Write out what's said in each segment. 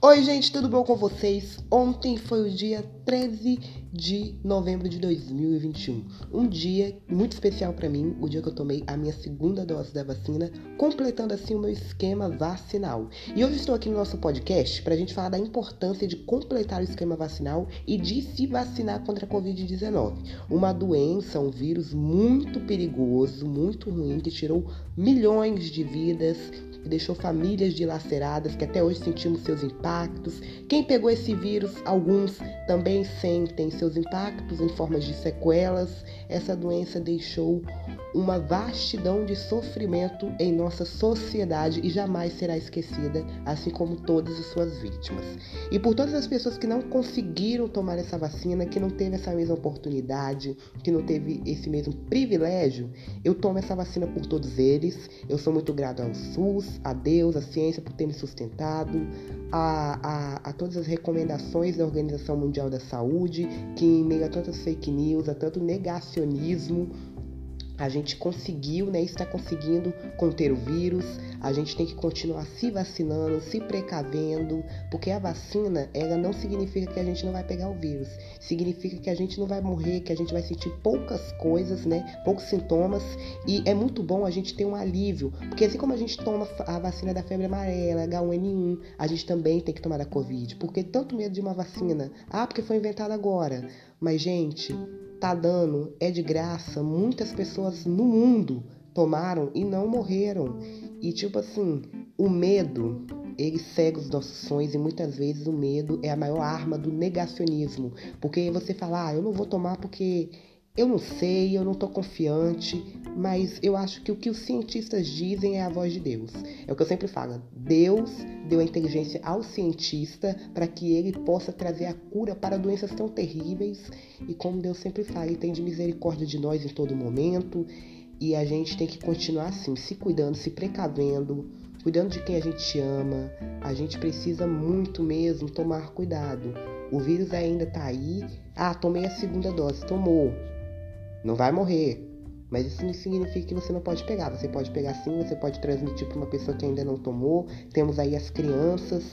Oi, gente, tudo bom com vocês? Ontem foi o dia 13 de novembro de 2021. Um dia muito especial para mim, o dia que eu tomei a minha segunda dose da vacina, completando assim o meu esquema vacinal. E hoje estou aqui no nosso podcast para a gente falar da importância de completar o esquema vacinal e de se vacinar contra a Covid-19. Uma doença, um vírus muito perigoso, muito ruim, que tirou milhões de vidas, que deixou famílias dilaceradas, que até hoje sentimos seus impactos. Quem pegou esse vírus, alguns também sentem seus impactos em formas de sequelas. Essa doença deixou uma vastidão de sofrimento em nossa sociedade e jamais será esquecida, assim como todas as suas vítimas. E por todas as pessoas que não conseguiram tomar essa vacina, que não teve essa mesma oportunidade, que não teve esse mesmo privilégio, eu tomo essa vacina por todos eles. Eu sou muito grato ao SUS, a Deus, à ciência por ter me sustentado, a, a, a todas as recomendações da Organização Mundial da Saúde, que em meio a tantas fake news, a tanto negacionismo, a gente conseguiu, né, está conseguindo conter o vírus. A gente tem que continuar se vacinando, se precavendo, porque a vacina, ela não significa que a gente não vai pegar o vírus. Significa que a gente não vai morrer, que a gente vai sentir poucas coisas, né, poucos sintomas, e é muito bom a gente ter um alívio, porque assim como a gente toma a vacina da febre amarela, H1N1, a gente também tem que tomar da COVID, porque tanto medo de uma vacina, ah, porque foi inventada agora. Mas gente, tá dando, é de graça. Muitas pessoas no mundo tomaram e não morreram. E tipo assim, o medo, ele cega os nossos sonhos e muitas vezes o medo é a maior arma do negacionismo. Porque você fala, ah, eu não vou tomar porque eu não sei, eu não estou confiante, mas eu acho que o que os cientistas dizem é a voz de Deus. É o que eu sempre falo. Deus deu a inteligência ao cientista para que ele possa trazer a cura para doenças tão terríveis. E como Deus sempre fala, ele tem de misericórdia de nós em todo momento. E a gente tem que continuar assim, se cuidando, se precavendo, cuidando de quem a gente ama. A gente precisa muito mesmo tomar cuidado. O vírus ainda está aí. Ah, tomei a segunda dose. Tomou não vai morrer. Mas isso não significa que você não pode pegar. Você pode pegar sim, você pode transmitir para uma pessoa que ainda não tomou. Temos aí as crianças.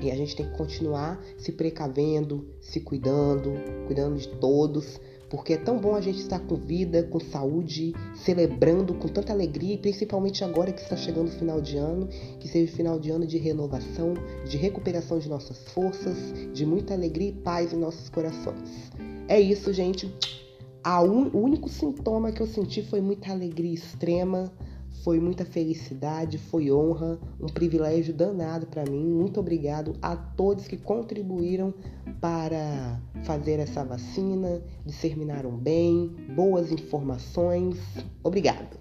E a gente tem que continuar se precavendo, se cuidando, cuidando de todos, porque é tão bom a gente estar com vida, com saúde, celebrando com tanta alegria, e principalmente agora que está chegando o final de ano, que seja o final de ano de renovação, de recuperação de nossas forças, de muita alegria e paz em nossos corações. É isso, gente un... o único sintoma que eu senti foi muita alegria extrema, foi muita felicidade, foi honra, um privilégio danado para mim. Muito obrigado a todos que contribuíram para fazer essa vacina, disseminaram bem, boas informações. Obrigado.